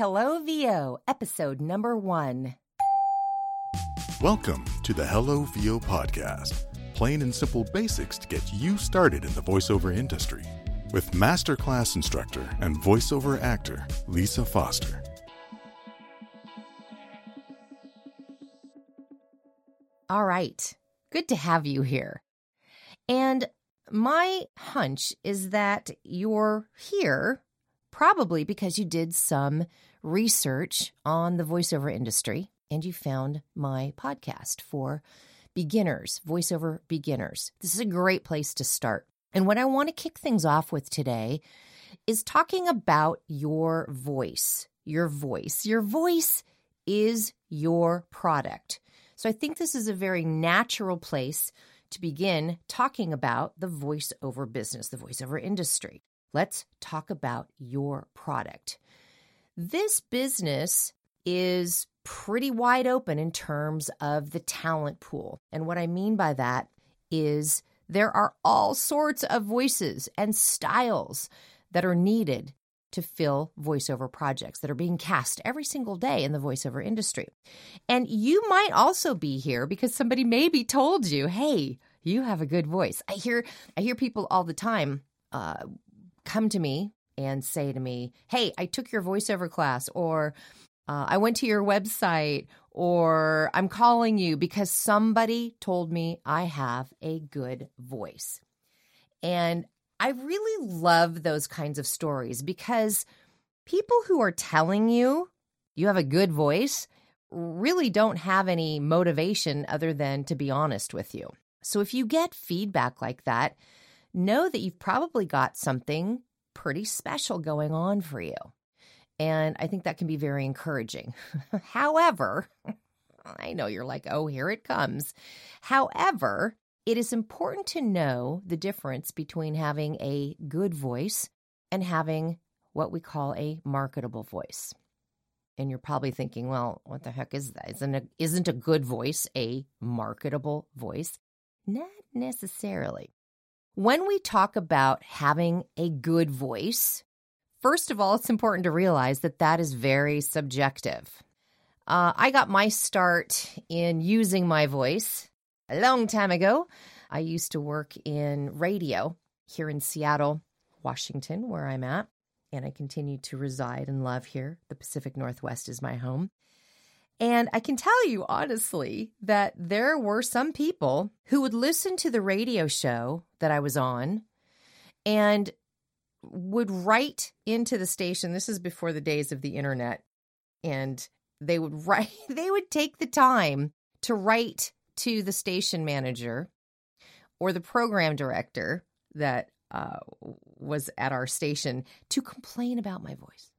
Hello, VO, episode number one. Welcome to the Hello VO podcast. Plain and simple basics to get you started in the voiceover industry with masterclass instructor and voiceover actor Lisa Foster. All right. Good to have you here. And my hunch is that you're here probably because you did some research on the voiceover industry and you found my podcast for beginners, voiceover beginners. This is a great place to start. And what I want to kick things off with today is talking about your voice. Your voice. Your voice is your product. So I think this is a very natural place to begin talking about the voiceover business, the voiceover industry. Let's talk about your product. This business is pretty wide open in terms of the talent pool. And what I mean by that is there are all sorts of voices and styles that are needed to fill voiceover projects that are being cast every single day in the voiceover industry. And you might also be here because somebody maybe told you, "Hey, you have a good voice." I hear I hear people all the time uh, come to me and say to me, Hey, I took your voiceover class, or uh, I went to your website, or I'm calling you because somebody told me I have a good voice. And I really love those kinds of stories because people who are telling you you have a good voice really don't have any motivation other than to be honest with you. So if you get feedback like that, know that you've probably got something pretty special going on for you. And I think that can be very encouraging. However, I know you're like, oh, here it comes. However, it is important to know the difference between having a good voice and having what we call a marketable voice. And you're probably thinking, well, what the heck is that? Isn't a, isn't a good voice a marketable voice? Not necessarily. When we talk about having a good voice, first of all, it's important to realize that that is very subjective. Uh, I got my start in using my voice a long time ago. I used to work in radio here in Seattle, Washington, where I'm at, and I continue to reside and love here. The Pacific Northwest is my home. And I can tell you honestly that there were some people who would listen to the radio show that I was on and would write into the station. This is before the days of the internet. And they would write, they would take the time to write to the station manager or the program director that uh, was at our station to complain about my voice.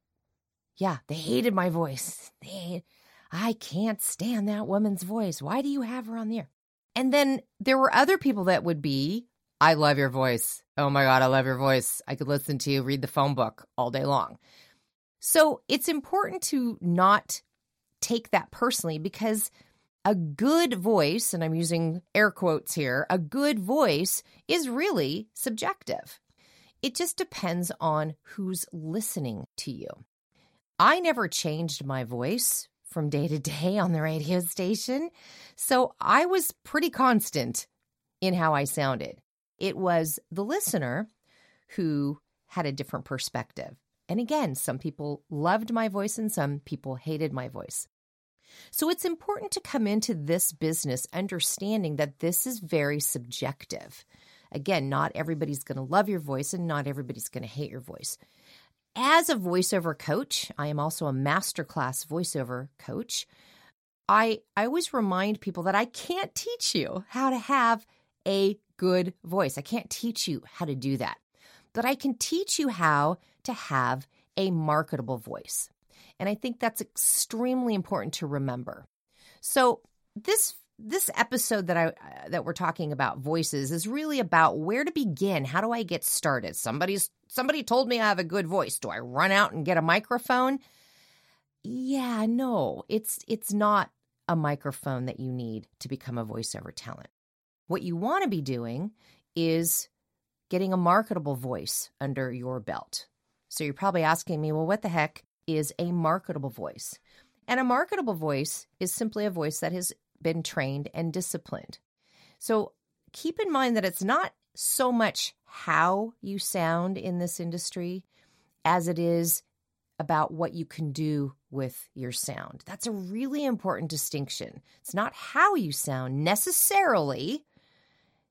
Yeah, they hated my voice. They I can't stand that woman's voice. Why do you have her on the air? And then there were other people that would be, I love your voice. Oh my God, I love your voice. I could listen to you read the phone book all day long. So it's important to not take that personally because a good voice, and I'm using air quotes here, a good voice is really subjective. It just depends on who's listening to you. I never changed my voice from day to day on the radio station. So I was pretty constant in how I sounded. It was the listener who had a different perspective. And again, some people loved my voice and some people hated my voice. So it's important to come into this business understanding that this is very subjective. Again, not everybody's going to love your voice and not everybody's going to hate your voice. As a voiceover coach, I am also a masterclass voiceover coach. I, I always remind people that I can't teach you how to have a good voice. I can't teach you how to do that, but I can teach you how to have a marketable voice. And I think that's extremely important to remember. So, this this episode that I uh, that we're talking about voices is really about where to begin. How do I get started? Somebody's somebody told me I have a good voice. Do I run out and get a microphone? Yeah, no. It's it's not a microphone that you need to become a voiceover talent. What you want to be doing is getting a marketable voice under your belt. So you're probably asking me, well, what the heck is a marketable voice. And a marketable voice is simply a voice that has been trained and disciplined. So keep in mind that it's not so much how you sound in this industry as it is about what you can do with your sound. That's a really important distinction. It's not how you sound necessarily,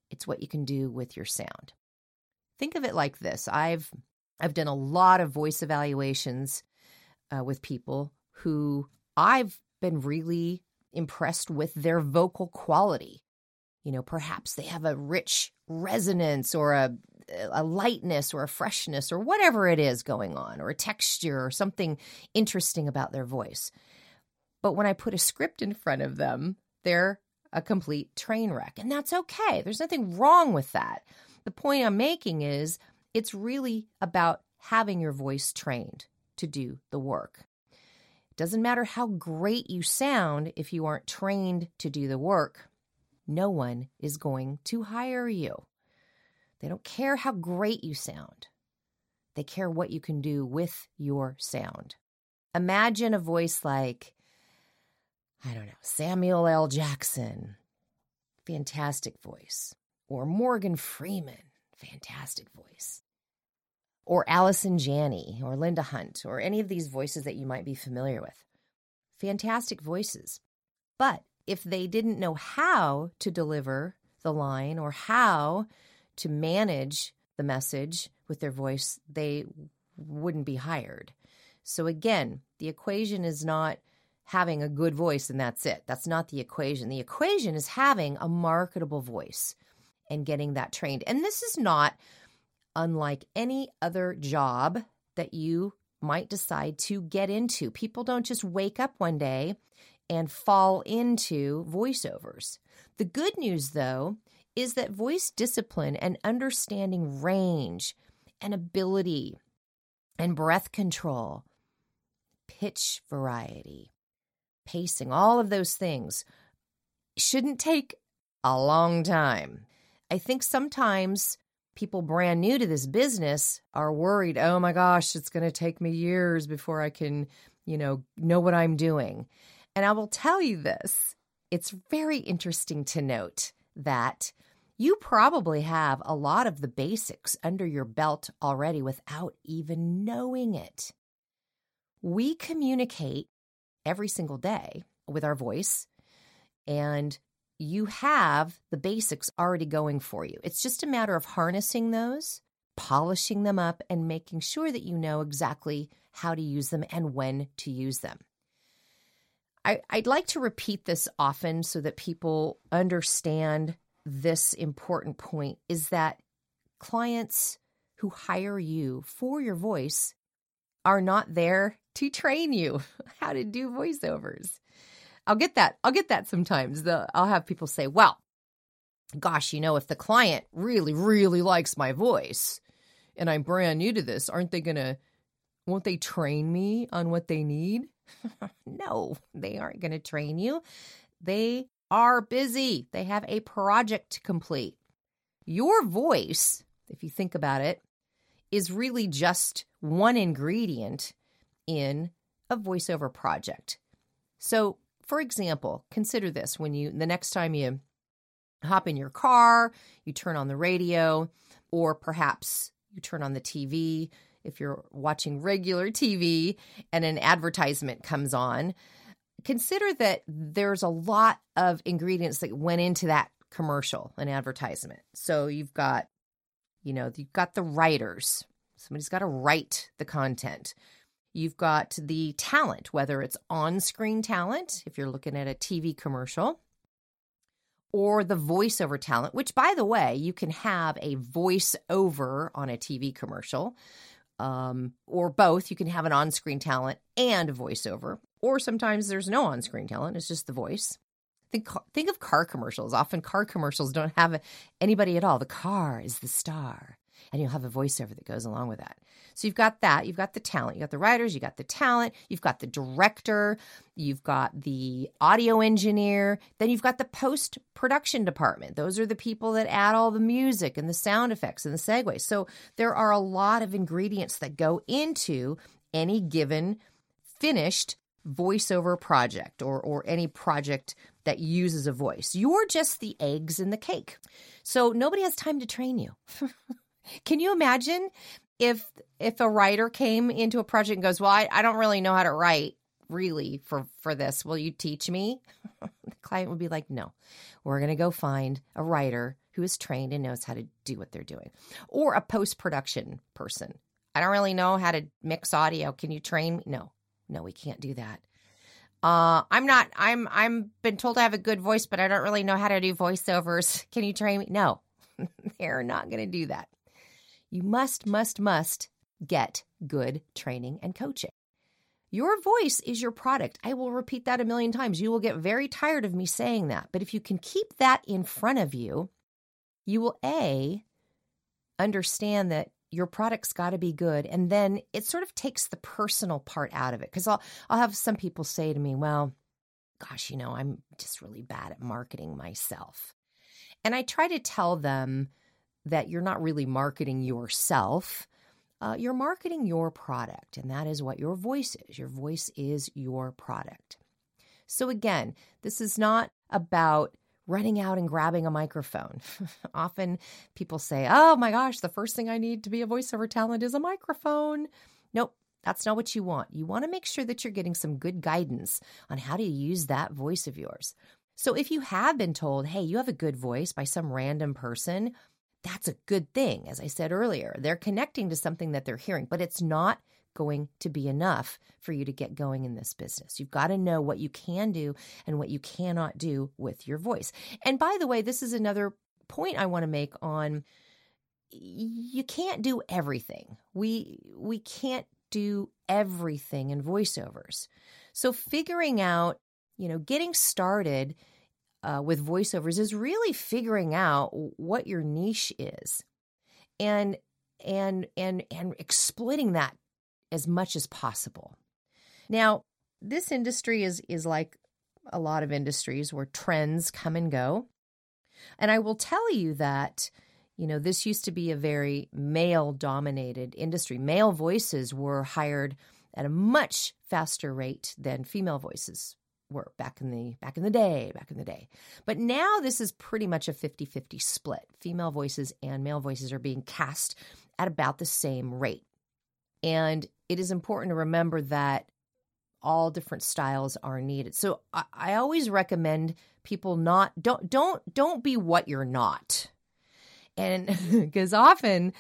it's what you can do with your sound. Think of it like this. I've I've done a lot of voice evaluations uh, with people who I've been really impressed with their vocal quality. You know, perhaps they have a rich resonance or a, a lightness or a freshness or whatever it is going on, or a texture or something interesting about their voice. But when I put a script in front of them, they're a complete train wreck. And that's okay. There's nothing wrong with that. The point I'm making is it's really about having your voice trained to do the work. Doesn't matter how great you sound if you aren't trained to do the work. No one is going to hire you. They don't care how great you sound. They care what you can do with your sound. Imagine a voice like, I don't know, Samuel L. Jackson, fantastic voice, or Morgan Freeman, fantastic voice, or Allison Janney, or Linda Hunt, or any of these voices that you might be familiar with. Fantastic voices. But if they didn't know how to deliver the line or how to manage the message with their voice, they wouldn't be hired. So, again, the equation is not having a good voice and that's it. That's not the equation. The equation is having a marketable voice and getting that trained. And this is not unlike any other job that you might decide to get into. People don't just wake up one day and fall into voiceovers. The good news, though, is that voice discipline and understanding range and ability and breath control, pitch variety, pacing, all of those things shouldn't take a long time. I think sometimes people brand new to this business are worried, oh my gosh, it's going to take me years before I can, you know, know what I'm doing. And I will tell you this it's very interesting to note that you probably have a lot of the basics under your belt already without even knowing it. We communicate every single day with our voice, and you have the basics already going for you. It's just a matter of harnessing those, polishing them up, and making sure that you know exactly how to use them and when to use them. I, would like to repeat this often so that people understand this important point is that clients who hire you for your voice are not there to train you how to do voiceovers. I'll get that. I'll get that sometimes. The, I'll have people say, well, gosh, you know, if the client really, really likes my voice and I'm brand new to this, aren't they going to, won't they train me on what they need? no, they aren't going to train you. They are busy, they have a project to complete. Your voice, if you think about it, is really just one ingredient in a voiceover project. So, for example, consider this when you the next time you hop in your car, you turn on the radio, or perhaps you turn on the TV if you're watching regular TV and an advertisement comes on, consider that there's a lot of ingredients that went into that commercial an advertisement. So you've got, you know, you've got the writers. Somebody's got to write the content. You've got the talent, whether it's on screen talent, if you're looking at a TV commercial, or the voiceover talent, which, by the way, you can have a voiceover on a TV commercial um, or both. You can have an on screen talent and a voiceover, or sometimes there's no on screen talent, it's just the voice. Think, think of car commercials. Often car commercials don't have anybody at all. The car is the star and you'll have a voiceover that goes along with that. So you've got that, you've got the talent, you got the writers, you got the talent, you've got the director, you've got the audio engineer, then you've got the post production department. Those are the people that add all the music and the sound effects and the segues. So there are a lot of ingredients that go into any given finished voiceover project or, or any project that uses a voice. You're just the eggs in the cake. So nobody has time to train you. Can you imagine if if a writer came into a project and goes, "Well, I, I don't really know how to write really for for this. Will you teach me?" the client would be like, "No. We're going to go find a writer who is trained and knows how to do what they're doing." Or a post-production person. I don't really know how to mix audio. Can you train me? No. No, we can't do that. Uh, I'm not. I'm. I'm been told I have a good voice, but I don't really know how to do voiceovers. Can you train me? No, they're not going to do that. You must, must, must get good training and coaching. Your voice is your product. I will repeat that a million times. You will get very tired of me saying that. But if you can keep that in front of you, you will A, understand that your product's got to be good. And then it sort of takes the personal part out of it. Because I'll, I'll have some people say to me, well, gosh, you know, I'm just really bad at marketing myself. And I try to tell them that you're not really marketing yourself. Uh, you're marketing your product, and that is what your voice is. Your voice is your product. So, again, this is not about running out and grabbing a microphone. Often people say, Oh my gosh, the first thing I need to be a voiceover talent is a microphone. Nope, that's not what you want. You want to make sure that you're getting some good guidance on how to use that voice of yours. So if you have been told, Hey, you have a good voice by some random person, that's a good thing. As I said earlier, they're connecting to something that they're hearing, but it's not going to be enough for you to get going in this business. You've got to know what you can do and what you cannot do with your voice. And by the way, this is another point I want to make on you can't do everything. We we can't do everything in voiceovers. So figuring out, you know, getting started uh, with voiceovers is really figuring out what your niche is, and and and and exploiting that as much as possible. Now, this industry is is like a lot of industries where trends come and go. And I will tell you that you know, this used to be a very male dominated industry. Male voices were hired at a much faster rate than female voices were back in the back in the day back in the day. But now this is pretty much a 50-50 split. Female voices and male voices are being cast at about the same rate. And it is important to remember that all different styles are needed. So I, I always recommend people not don't don't don't be what you're not. And because often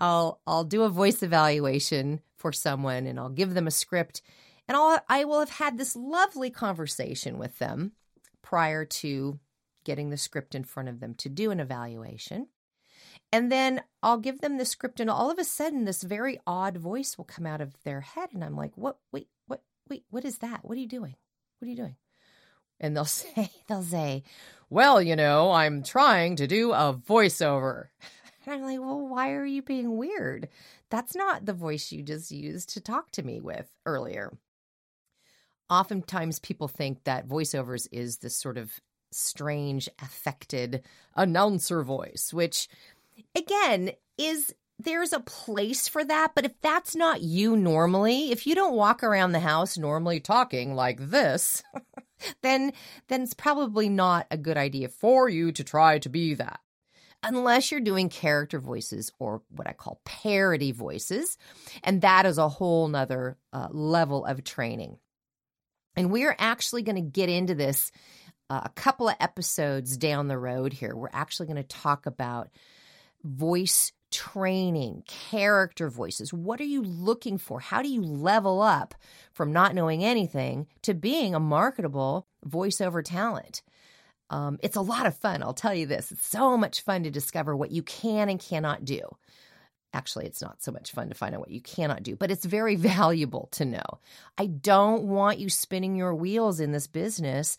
I'll I'll do a voice evaluation for someone and I'll give them a script and I'll, I will have had this lovely conversation with them prior to getting the script in front of them to do an evaluation. And then I'll give them the script, and all of a sudden, this very odd voice will come out of their head. And I'm like, what? Wait, what? Wait, what is that? What are you doing? What are you doing? And they'll say, they'll say, well, you know, I'm trying to do a voiceover. And I'm like, well, why are you being weird? That's not the voice you just used to talk to me with earlier oftentimes people think that voiceovers is this sort of strange, affected announcer voice, which again is there's a place for that. But if that's not you normally, if you don't walk around the house normally talking like this, then then it's probably not a good idea for you to try to be that. Unless you're doing character voices or what I call parody voices. And that is a whole nother uh, level of training. And we're actually going to get into this uh, a couple of episodes down the road here. We're actually going to talk about voice training, character voices. What are you looking for? How do you level up from not knowing anything to being a marketable voiceover talent? Um, it's a lot of fun, I'll tell you this. It's so much fun to discover what you can and cannot do. Actually, it's not so much fun to find out what you cannot do, but it's very valuable to know. I don't want you spinning your wheels in this business,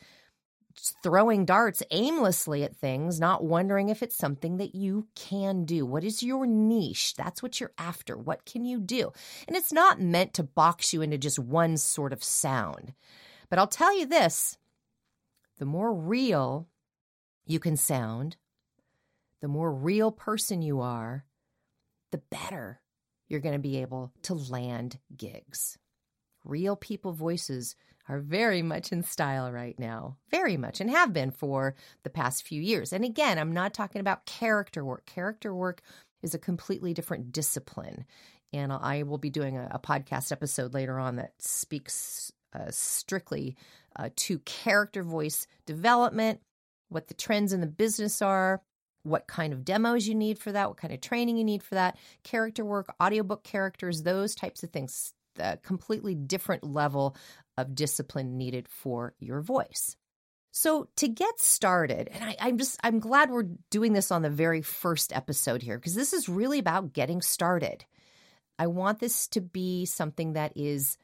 throwing darts aimlessly at things, not wondering if it's something that you can do. What is your niche? That's what you're after. What can you do? And it's not meant to box you into just one sort of sound. But I'll tell you this the more real you can sound, the more real person you are, the better you're going to be able to land gigs. Real people voices are very much in style right now, very much, and have been for the past few years. And again, I'm not talking about character work. Character work is a completely different discipline. And I will be doing a, a podcast episode later on that speaks uh, strictly uh, to character voice development, what the trends in the business are, what kind of demos you need for that, what kind of training you need for that, character work, audiobook characters, those types of things. A completely different level of discipline needed for your voice. So to get started, and I, am just I'm glad we're doing this on the very first episode here because this is really about getting started. I want this to be something that is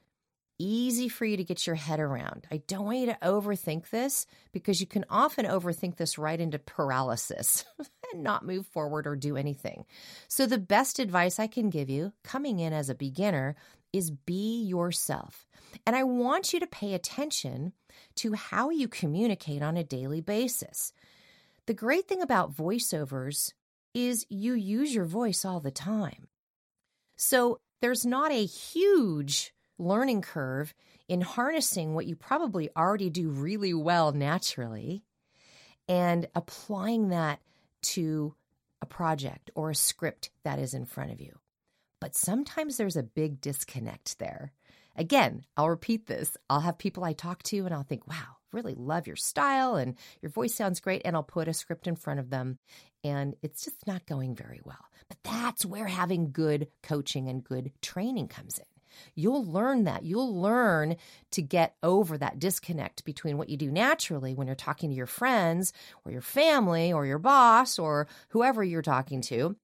easy for you to get your head around. I don't want you to overthink this because you can often overthink this right into paralysis and not move forward or do anything. So, the best advice I can give you coming in as a beginner is be yourself. And I want you to pay attention to how you communicate on a daily basis. The great thing about voiceovers is you use your voice all the time. So, there's not a huge learning curve in harnessing what you probably already do really well naturally and applying that to a project or a script that is in front of you. But sometimes there's a big disconnect there. Again, I'll repeat this. I'll have people I talk to and I'll think, wow, really love your style and your voice sounds great. And I'll put a script in front of them and it's just not going very well. But that's where having good coaching and good training comes in. You'll learn that. You'll learn to get over that disconnect between what you do naturally when you're talking to your friends or your family or your boss or whoever you're talking to,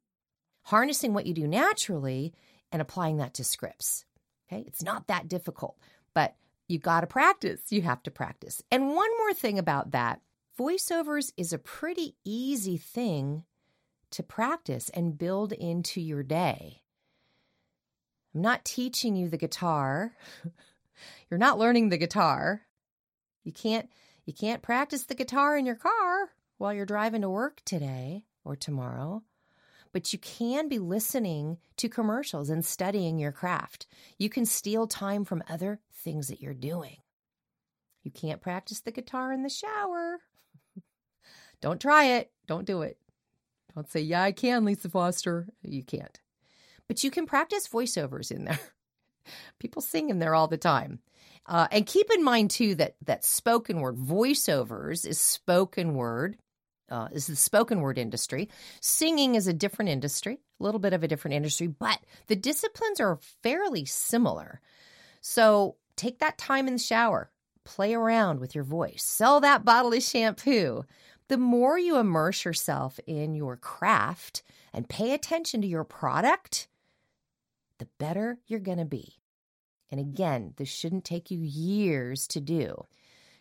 harnessing what you do naturally and applying that to scripts. Okay. It's not that difficult, but you got to practice. You have to practice. And one more thing about that voiceovers is a pretty easy thing to practice and build into your day. I'm not teaching you the guitar. You're not learning the guitar. You can't you can't practice the guitar in your car while you're driving to work today or tomorrow. But you can be listening to commercials and studying your craft. You can steal time from other things that you're doing. You can't practice the guitar in the shower. Don't try it. Don't do it. Don't say, Yeah, I can, Lisa Foster. You can't but you can practice voiceovers in there. People sing in there all the time. Uh, and keep in mind too that that spoken word voiceovers is spoken word. Uh, is the spoken word industry. Singing is a different industry, a little bit of a different industry, but the disciplines are fairly similar. So take that time in the shower, play around with your voice, sell that bottle of shampoo. The more you immerse yourself in your craft and pay attention to your product, the better you're going to be. And again, this shouldn't take you years to do.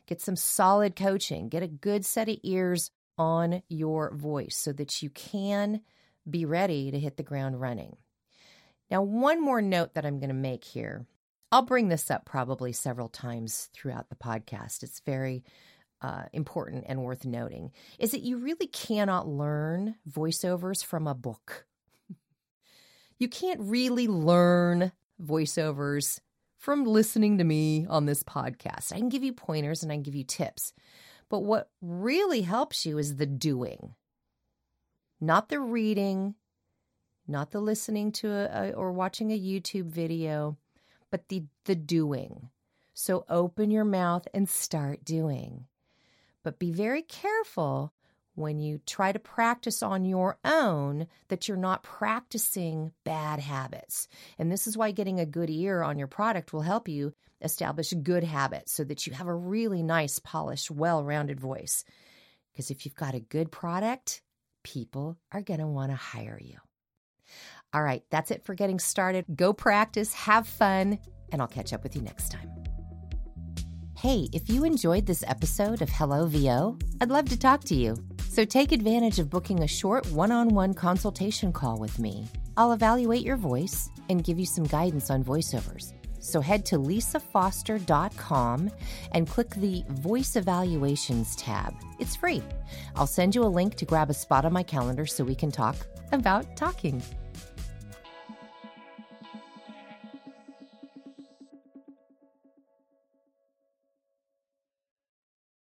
Get some solid coaching, get a good set of ears on your voice so that you can be ready to hit the ground running. Now, one more note that I'm going to make here. I'll bring this up probably several times throughout the podcast. It's very uh, important and worth noting is that you really cannot learn voiceovers from a book you can't really learn voiceovers from listening to me on this podcast. I can give you pointers and I can give you tips. But what really helps you is the doing, not the reading, not the listening to a, a, or watching a YouTube video, but the the doing. So open your mouth and start doing. But be very careful when you try to practice on your own that you're not practicing bad habits. And this is why getting a good ear on your product will help you establish good habits so that you have a really nice, polished, well rounded voice. Because if you've got a good product, people are going to want to hire you. All right, that's it for getting started. Go practice, have fun, and I'll catch up with you next time. Hey, if you enjoyed this episode of Hello VO, I'd love to talk to you. So take advantage of booking a short one on one consultation call with me. I'll evaluate your voice and give you some guidance on voiceovers. So head to lisafoster.com and click the Voice Evaluations tab. It's free. I'll send you a link to grab a spot on my calendar so we can talk about talking.